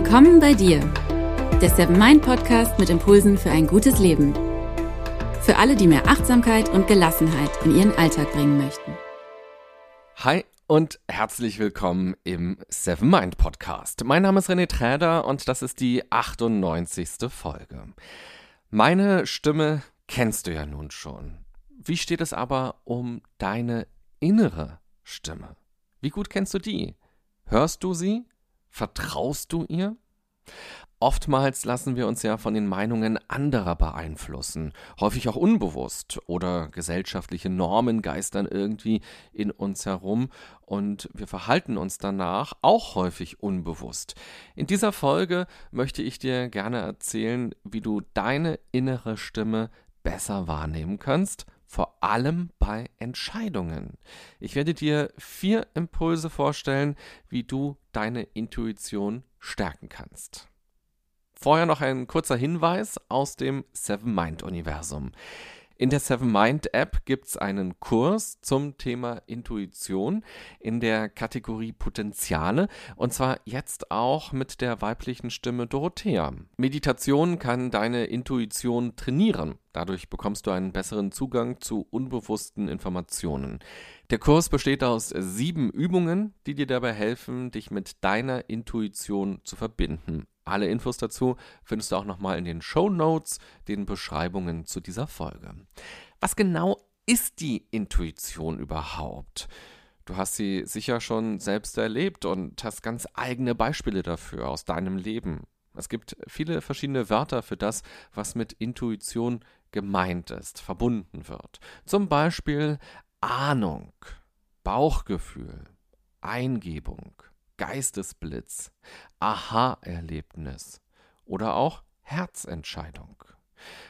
Willkommen bei dir, der Seven Mind Podcast mit Impulsen für ein gutes Leben. Für alle, die mehr Achtsamkeit und Gelassenheit in ihren Alltag bringen möchten. Hi und herzlich willkommen im Seven Mind Podcast. Mein Name ist René Träder und das ist die 98. Folge. Meine Stimme kennst du ja nun schon. Wie steht es aber um deine innere Stimme? Wie gut kennst du die? Hörst du sie? Vertraust du ihr? Oftmals lassen wir uns ja von den Meinungen anderer beeinflussen, häufig auch unbewusst oder gesellschaftliche Normen geistern irgendwie in uns herum und wir verhalten uns danach auch häufig unbewusst. In dieser Folge möchte ich dir gerne erzählen, wie du deine innere Stimme besser wahrnehmen kannst vor allem bei Entscheidungen. Ich werde dir vier Impulse vorstellen, wie du deine Intuition stärken kannst. Vorher noch ein kurzer Hinweis aus dem Seven Mind Universum. In der Seven Mind App gibt es einen Kurs zum Thema Intuition in der Kategorie Potenziale und zwar jetzt auch mit der weiblichen Stimme Dorothea. Meditation kann deine Intuition trainieren. Dadurch bekommst du einen besseren Zugang zu unbewussten Informationen. Der Kurs besteht aus sieben Übungen, die dir dabei helfen, dich mit deiner Intuition zu verbinden. Alle Infos dazu findest du auch nochmal in den Show Notes, den Beschreibungen zu dieser Folge. Was genau ist die Intuition überhaupt? Du hast sie sicher schon selbst erlebt und hast ganz eigene Beispiele dafür aus deinem Leben. Es gibt viele verschiedene Wörter für das, was mit Intuition gemeint ist, verbunden wird. Zum Beispiel Ahnung, Bauchgefühl, Eingebung, Geistesblitz, Aha-Erlebnis oder auch Herzentscheidung.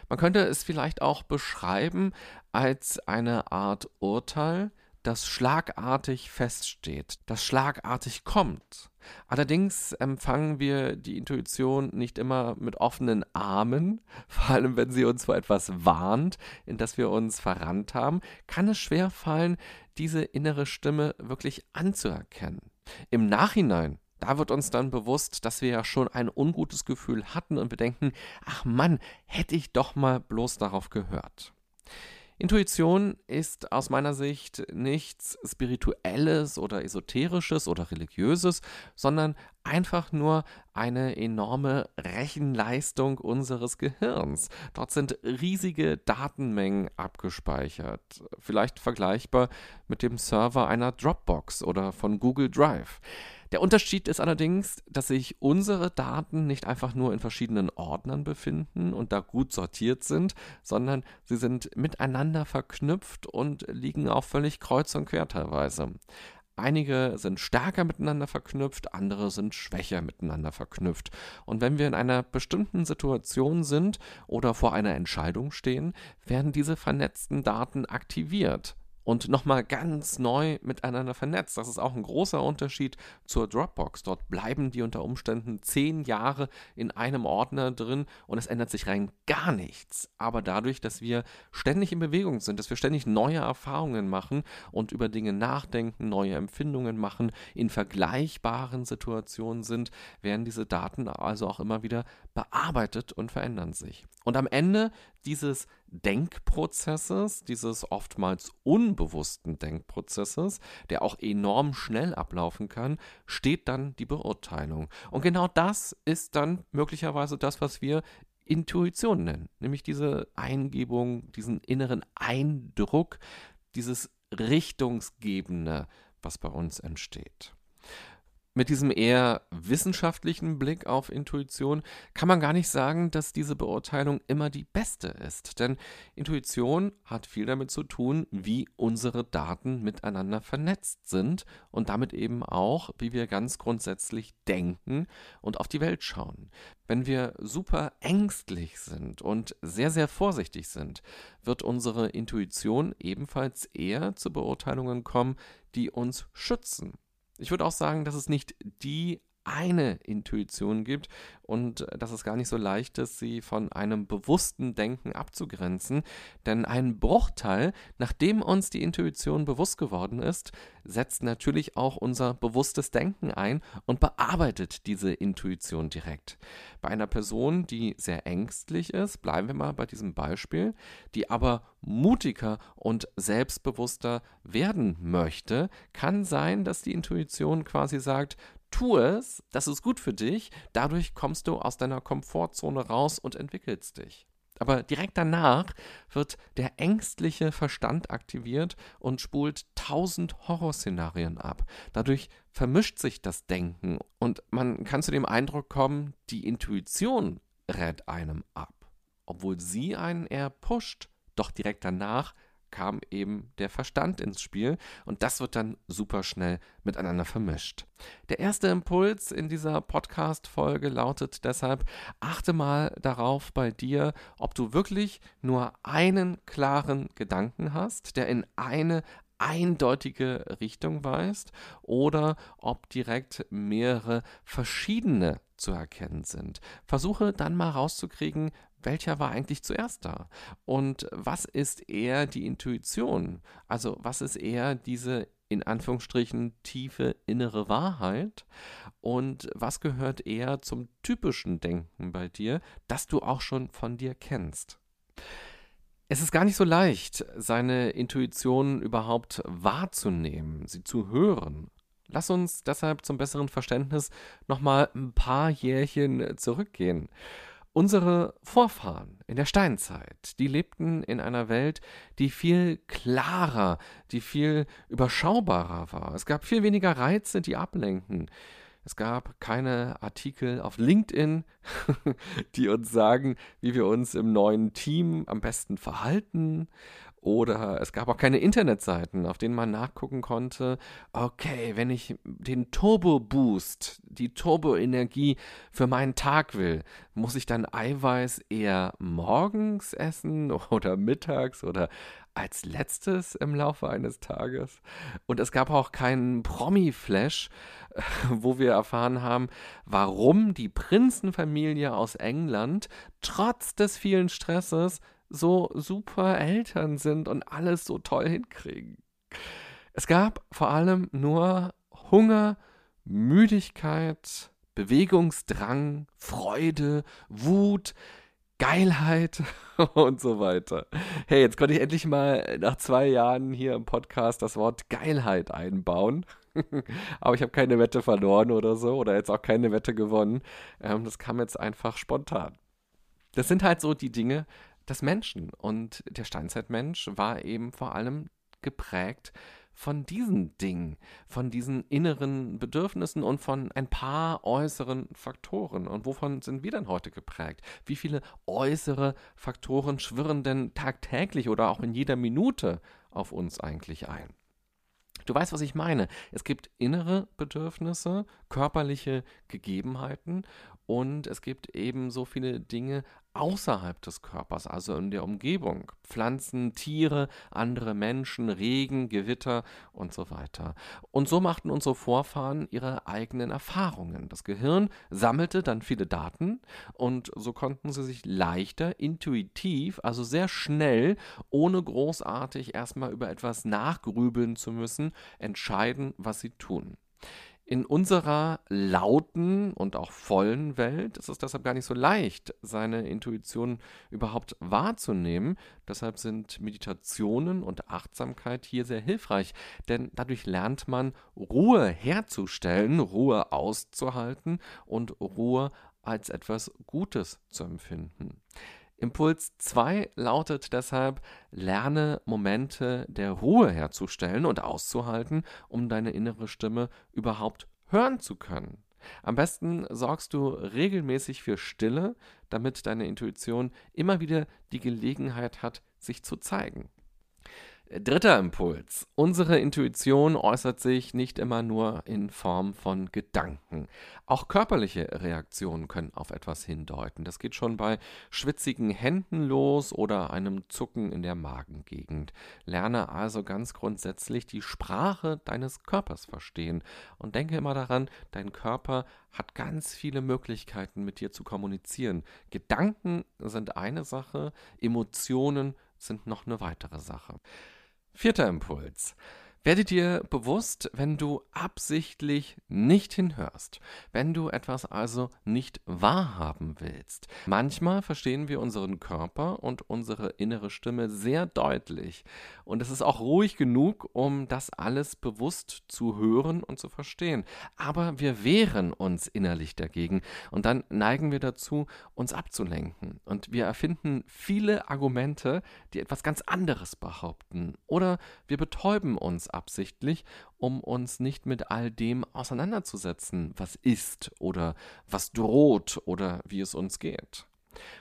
Man könnte es vielleicht auch beschreiben als eine Art Urteil, das schlagartig feststeht, das schlagartig kommt. Allerdings empfangen wir die Intuition nicht immer mit offenen Armen, vor allem wenn sie uns vor etwas warnt, in das wir uns verrannt haben, kann es schwer fallen, diese innere Stimme wirklich anzuerkennen. Im Nachhinein da wird uns dann bewusst, dass wir ja schon ein ungutes Gefühl hatten und wir denken, ach Mann, hätte ich doch mal bloß darauf gehört. Intuition ist aus meiner Sicht nichts Spirituelles oder Esoterisches oder Religiöses, sondern einfach nur eine enorme Rechenleistung unseres Gehirns. Dort sind riesige Datenmengen abgespeichert, vielleicht vergleichbar mit dem Server einer Dropbox oder von Google Drive. Der Unterschied ist allerdings, dass sich unsere Daten nicht einfach nur in verschiedenen Ordnern befinden und da gut sortiert sind, sondern sie sind miteinander verknüpft und liegen auch völlig kreuz und quer teilweise. Einige sind stärker miteinander verknüpft, andere sind schwächer miteinander verknüpft. Und wenn wir in einer bestimmten Situation sind oder vor einer Entscheidung stehen, werden diese vernetzten Daten aktiviert und nochmal ganz neu miteinander vernetzt. Das ist auch ein großer Unterschied zur Dropbox. Dort bleiben die unter Umständen zehn Jahre in einem Ordner drin und es ändert sich rein gar nichts. Aber dadurch, dass wir ständig in Bewegung sind, dass wir ständig neue Erfahrungen machen und über Dinge nachdenken, neue Empfindungen machen, in vergleichbaren Situationen sind, werden diese Daten also auch immer wieder bearbeitet und verändern sich. Und am Ende dieses Denkprozesses, dieses oftmals unbewussten Denkprozesses, der auch enorm schnell ablaufen kann, steht dann die Beurteilung. Und genau das ist dann möglicherweise das, was wir Intuition nennen, nämlich diese Eingebung, diesen inneren Eindruck, dieses Richtungsgebende, was bei uns entsteht. Mit diesem eher wissenschaftlichen Blick auf Intuition kann man gar nicht sagen, dass diese Beurteilung immer die beste ist. Denn Intuition hat viel damit zu tun, wie unsere Daten miteinander vernetzt sind und damit eben auch, wie wir ganz grundsätzlich denken und auf die Welt schauen. Wenn wir super ängstlich sind und sehr, sehr vorsichtig sind, wird unsere Intuition ebenfalls eher zu Beurteilungen kommen, die uns schützen ich würde auch sagen, dass es nicht die eine Intuition gibt und dass es gar nicht so leicht ist, sie von einem bewussten Denken abzugrenzen. Denn ein Bruchteil, nachdem uns die Intuition bewusst geworden ist, setzt natürlich auch unser bewusstes Denken ein und bearbeitet diese Intuition direkt. Bei einer Person, die sehr ängstlich ist, bleiben wir mal bei diesem Beispiel, die aber mutiger und selbstbewusster werden möchte, kann sein, dass die Intuition quasi sagt, tu es, das ist gut für dich, dadurch kommst du aus deiner Komfortzone raus und entwickelst dich. Aber direkt danach wird der ängstliche Verstand aktiviert und spult tausend Horrorszenarien ab. Dadurch vermischt sich das Denken und man kann zu dem Eindruck kommen, die Intuition rät einem ab, obwohl sie einen eher pusht. Doch direkt danach kam eben der Verstand ins Spiel und das wird dann super schnell miteinander vermischt. Der erste Impuls in dieser Podcast-Folge lautet deshalb: achte mal darauf bei dir, ob du wirklich nur einen klaren Gedanken hast, der in eine eindeutige Richtung weist oder ob direkt mehrere verschiedene zu erkennen sind. Versuche dann mal rauszukriegen, welcher war eigentlich zuerst da? Und was ist eher die Intuition? Also was ist eher diese in Anführungsstrichen tiefe innere Wahrheit? Und was gehört eher zum typischen Denken bei dir, das du auch schon von dir kennst? Es ist gar nicht so leicht, seine Intuition überhaupt wahrzunehmen, sie zu hören. Lass uns deshalb zum besseren Verständnis nochmal ein paar Jährchen zurückgehen. Unsere Vorfahren in der Steinzeit, die lebten in einer Welt, die viel klarer, die viel überschaubarer war. Es gab viel weniger Reize, die ablenken. Es gab keine Artikel auf LinkedIn, die uns sagen, wie wir uns im neuen Team am besten verhalten. Oder es gab auch keine Internetseiten, auf denen man nachgucken konnte, okay, wenn ich den Turbo-Boost, die Turbo-Energie für meinen Tag will, muss ich dann Eiweiß eher morgens essen oder mittags oder als letztes im Laufe eines Tages. Und es gab auch keinen Promi-Flash, wo wir erfahren haben, warum die Prinzenfamilie aus England trotz des vielen Stresses so super Eltern sind und alles so toll hinkriegen. Es gab vor allem nur Hunger, Müdigkeit, Bewegungsdrang, Freude, Wut, Geilheit und so weiter. Hey, jetzt konnte ich endlich mal nach zwei Jahren hier im Podcast das Wort Geilheit einbauen. Aber ich habe keine Wette verloren oder so oder jetzt auch keine Wette gewonnen. Ähm, das kam jetzt einfach spontan. Das sind halt so die Dinge, des Menschen. Und der Steinzeitmensch war eben vor allem geprägt von diesen Dingen, von diesen inneren Bedürfnissen und von ein paar äußeren Faktoren. Und wovon sind wir denn heute geprägt? Wie viele äußere Faktoren schwirren denn tagtäglich oder auch in jeder Minute auf uns eigentlich ein? Du weißt, was ich meine. Es gibt innere Bedürfnisse, körperliche Gegebenheiten und es gibt eben so viele Dinge außerhalb des Körpers, also in der Umgebung. Pflanzen, Tiere, andere Menschen, Regen, Gewitter und so weiter. Und so machten unsere Vorfahren ihre eigenen Erfahrungen. Das Gehirn sammelte dann viele Daten und so konnten sie sich leichter, intuitiv, also sehr schnell, ohne großartig erstmal über etwas nachgrübeln zu müssen, entscheiden, was sie tun. In unserer lauten und auch vollen Welt ist es deshalb gar nicht so leicht, seine Intuition überhaupt wahrzunehmen. Deshalb sind Meditationen und Achtsamkeit hier sehr hilfreich, denn dadurch lernt man Ruhe herzustellen, Ruhe auszuhalten und Ruhe als etwas Gutes zu empfinden. Impuls 2 lautet deshalb, lerne Momente der Ruhe herzustellen und auszuhalten, um deine innere Stimme überhaupt hören zu können. Am besten sorgst du regelmäßig für Stille, damit deine Intuition immer wieder die Gelegenheit hat, sich zu zeigen. Dritter Impuls. Unsere Intuition äußert sich nicht immer nur in Form von Gedanken. Auch körperliche Reaktionen können auf etwas hindeuten. Das geht schon bei schwitzigen Händen los oder einem Zucken in der Magengegend. Lerne also ganz grundsätzlich die Sprache deines Körpers verstehen und denke immer daran, dein Körper hat ganz viele Möglichkeiten mit dir zu kommunizieren. Gedanken sind eine Sache, Emotionen sind noch eine weitere Sache. Vierter Impuls. Werde dir bewusst, wenn du absichtlich nicht hinhörst, wenn du etwas also nicht wahrhaben willst. Manchmal verstehen wir unseren Körper und unsere innere Stimme sehr deutlich und es ist auch ruhig genug, um das alles bewusst zu hören und zu verstehen. Aber wir wehren uns innerlich dagegen und dann neigen wir dazu, uns abzulenken und wir erfinden viele Argumente, die etwas ganz anderes behaupten oder wir betäuben uns absichtlich, um uns nicht mit all dem auseinanderzusetzen, was ist oder was droht oder wie es uns geht.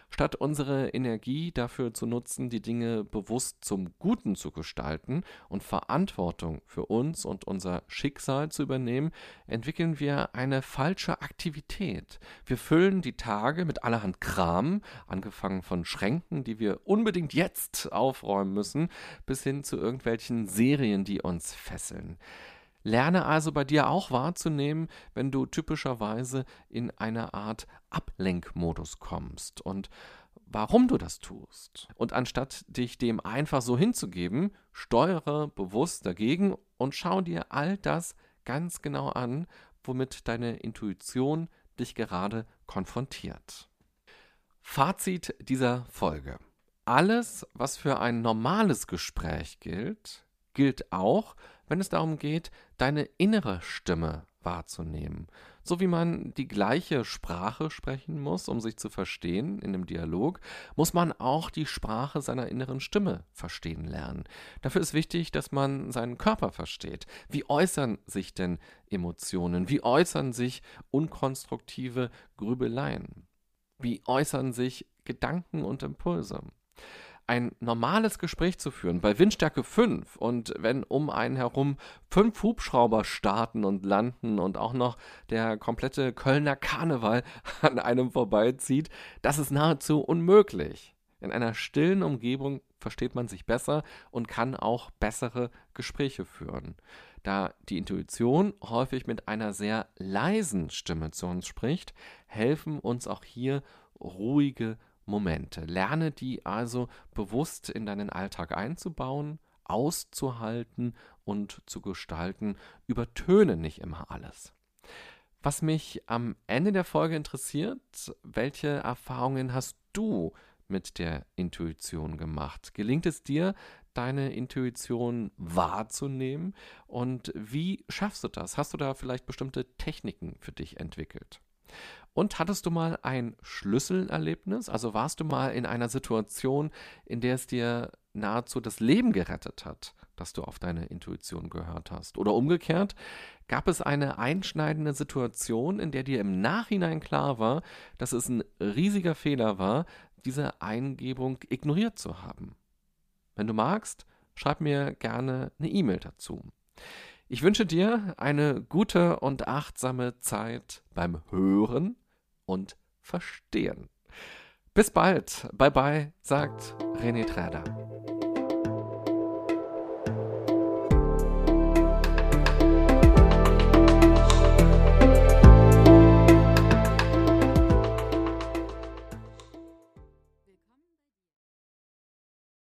Statt unsere Energie dafür zu nutzen, die Dinge bewusst zum Guten zu gestalten und Verantwortung für uns und unser Schicksal zu übernehmen, entwickeln wir eine falsche Aktivität. Wir füllen die Tage mit allerhand Kram, angefangen von Schränken, die wir unbedingt jetzt aufräumen müssen, bis hin zu irgendwelchen Serien, die uns fesseln. Lerne also bei dir auch wahrzunehmen, wenn du typischerweise in eine Art Ablenkmodus kommst und warum du das tust. Und anstatt dich dem einfach so hinzugeben, steuere bewusst dagegen und schau dir all das ganz genau an, womit deine Intuition dich gerade konfrontiert. Fazit dieser Folge. Alles, was für ein normales Gespräch gilt, gilt auch, wenn es darum geht, deine innere Stimme wahrzunehmen. So wie man die gleiche Sprache sprechen muss, um sich zu verstehen in einem Dialog, muss man auch die Sprache seiner inneren Stimme verstehen lernen. Dafür ist wichtig, dass man seinen Körper versteht. Wie äußern sich denn Emotionen? Wie äußern sich unkonstruktive Grübeleien? Wie äußern sich Gedanken und Impulse? Ein normales Gespräch zu führen, bei Windstärke 5 und wenn um einen herum fünf Hubschrauber starten und landen und auch noch der komplette Kölner Karneval an einem vorbeizieht, das ist nahezu unmöglich. In einer stillen Umgebung versteht man sich besser und kann auch bessere Gespräche führen. Da die Intuition häufig mit einer sehr leisen Stimme zu uns spricht, helfen uns auch hier ruhige Momente. Lerne die also bewusst in deinen Alltag einzubauen, auszuhalten und zu gestalten. Übertöne nicht immer alles. Was mich am Ende der Folge interessiert, welche Erfahrungen hast du mit der Intuition gemacht? Gelingt es dir, deine Intuition wahrzunehmen? Und wie schaffst du das? Hast du da vielleicht bestimmte Techniken für dich entwickelt? Und hattest du mal ein Schlüsselerlebnis? Also warst du mal in einer Situation, in der es dir nahezu das Leben gerettet hat, dass du auf deine Intuition gehört hast? Oder umgekehrt, gab es eine einschneidende Situation, in der dir im Nachhinein klar war, dass es ein riesiger Fehler war, diese Eingebung ignoriert zu haben? Wenn du magst, schreib mir gerne eine E-Mail dazu. Ich wünsche dir eine gute und achtsame Zeit beim Hören und verstehen. Bis bald. Bye bye, sagt René Träder.